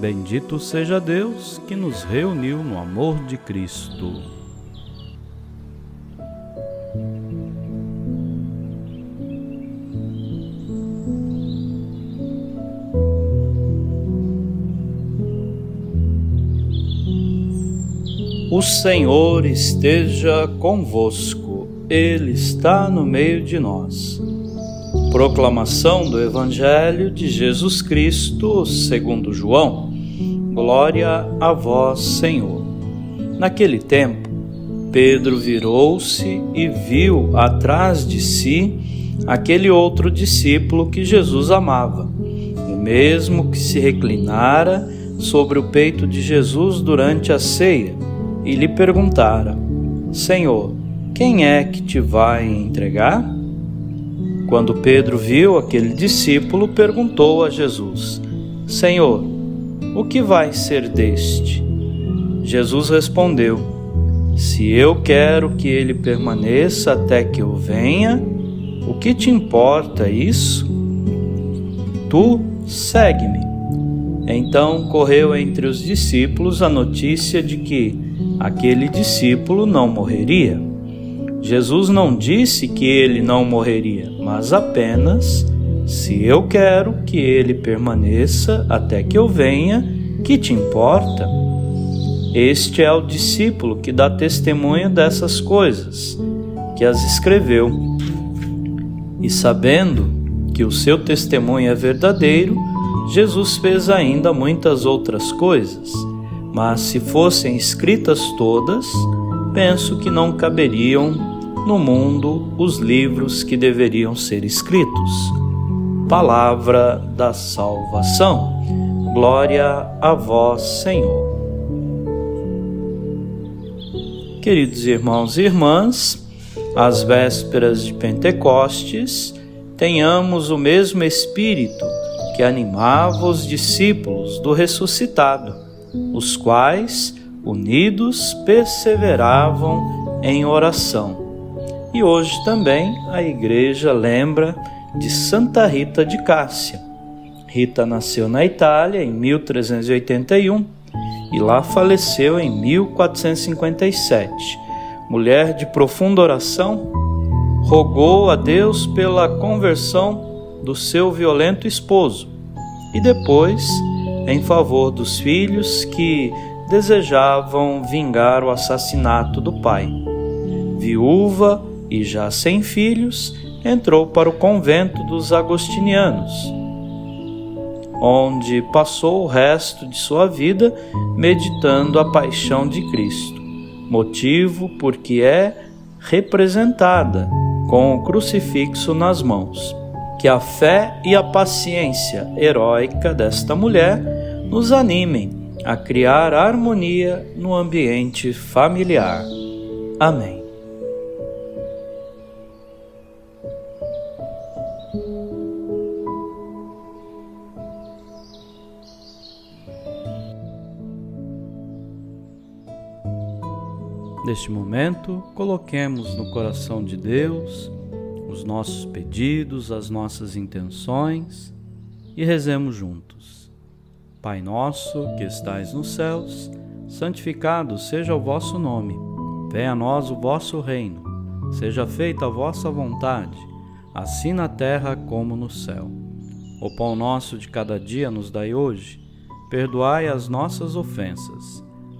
Bendito seja Deus que nos reuniu no amor de Cristo. O Senhor esteja convosco, Ele está no meio de nós. Proclamação do Evangelho de Jesus Cristo, segundo João. Glória a vós, Senhor. Naquele tempo, Pedro virou-se e viu atrás de si aquele outro discípulo que Jesus amava, o mesmo que se reclinara sobre o peito de Jesus durante a ceia, e lhe perguntara: Senhor, quem é que te vai entregar? Quando Pedro viu aquele discípulo, perguntou a Jesus: Senhor, o que vai ser deste? Jesus respondeu: Se eu quero que ele permaneça até que eu venha, o que te importa isso? Tu segue-me. Então correu entre os discípulos a notícia de que aquele discípulo não morreria. Jesus não disse que ele não morreria, mas apenas: se eu quero que ele permaneça até que eu venha, que te importa? Este é o discípulo que dá testemunho dessas coisas, que as escreveu. E sabendo que o seu testemunho é verdadeiro, Jesus fez ainda muitas outras coisas, mas se fossem escritas todas, penso que não caberiam no mundo os livros que deveriam ser escritos. Palavra da salvação. Glória a vós, Senhor. Queridos irmãos e irmãs, às vésperas de Pentecostes, tenhamos o mesmo Espírito que animava os discípulos do ressuscitado, os quais, unidos, perseveravam em oração e hoje também a igreja lembra de Santa Rita de Cássia. Rita nasceu na Itália em 1381 e lá faleceu em 1457. Mulher de profunda oração, rogou a Deus pela conversão do seu violento esposo e depois em favor dos filhos que desejavam vingar o assassinato do pai. Viúva e já sem filhos, entrou para o convento dos agostinianos, onde passou o resto de sua vida meditando a paixão de Cristo, motivo porque é representada com o crucifixo nas mãos. Que a fé e a paciência heróica desta mulher nos animem a criar harmonia no ambiente familiar. Amém. Neste momento, coloquemos no coração de Deus os nossos pedidos, as nossas intenções e rezemos juntos. Pai nosso que estais nos céus, santificado seja o vosso nome. Venha a nós o vosso reino. Seja feita a vossa vontade, assim na terra como no céu. O pão nosso de cada dia nos dai hoje. Perdoai as nossas ofensas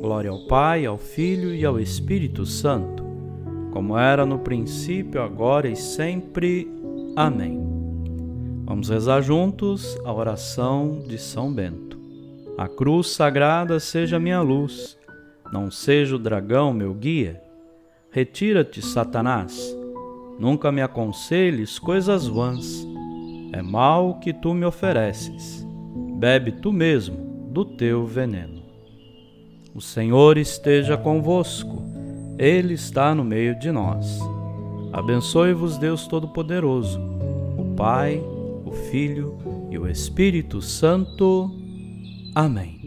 Glória ao Pai, ao Filho e ao Espírito Santo, como era no princípio, agora e sempre. Amém. Vamos rezar juntos a oração de São Bento. A cruz sagrada seja minha luz, não seja o dragão meu guia. Retira-te, Satanás, nunca me aconselhes coisas vãs. É mal que tu me ofereces. Bebe tu mesmo do teu veneno. O Senhor esteja convosco, Ele está no meio de nós. Abençoe-vos, Deus Todo-Poderoso, o Pai, o Filho e o Espírito Santo. Amém.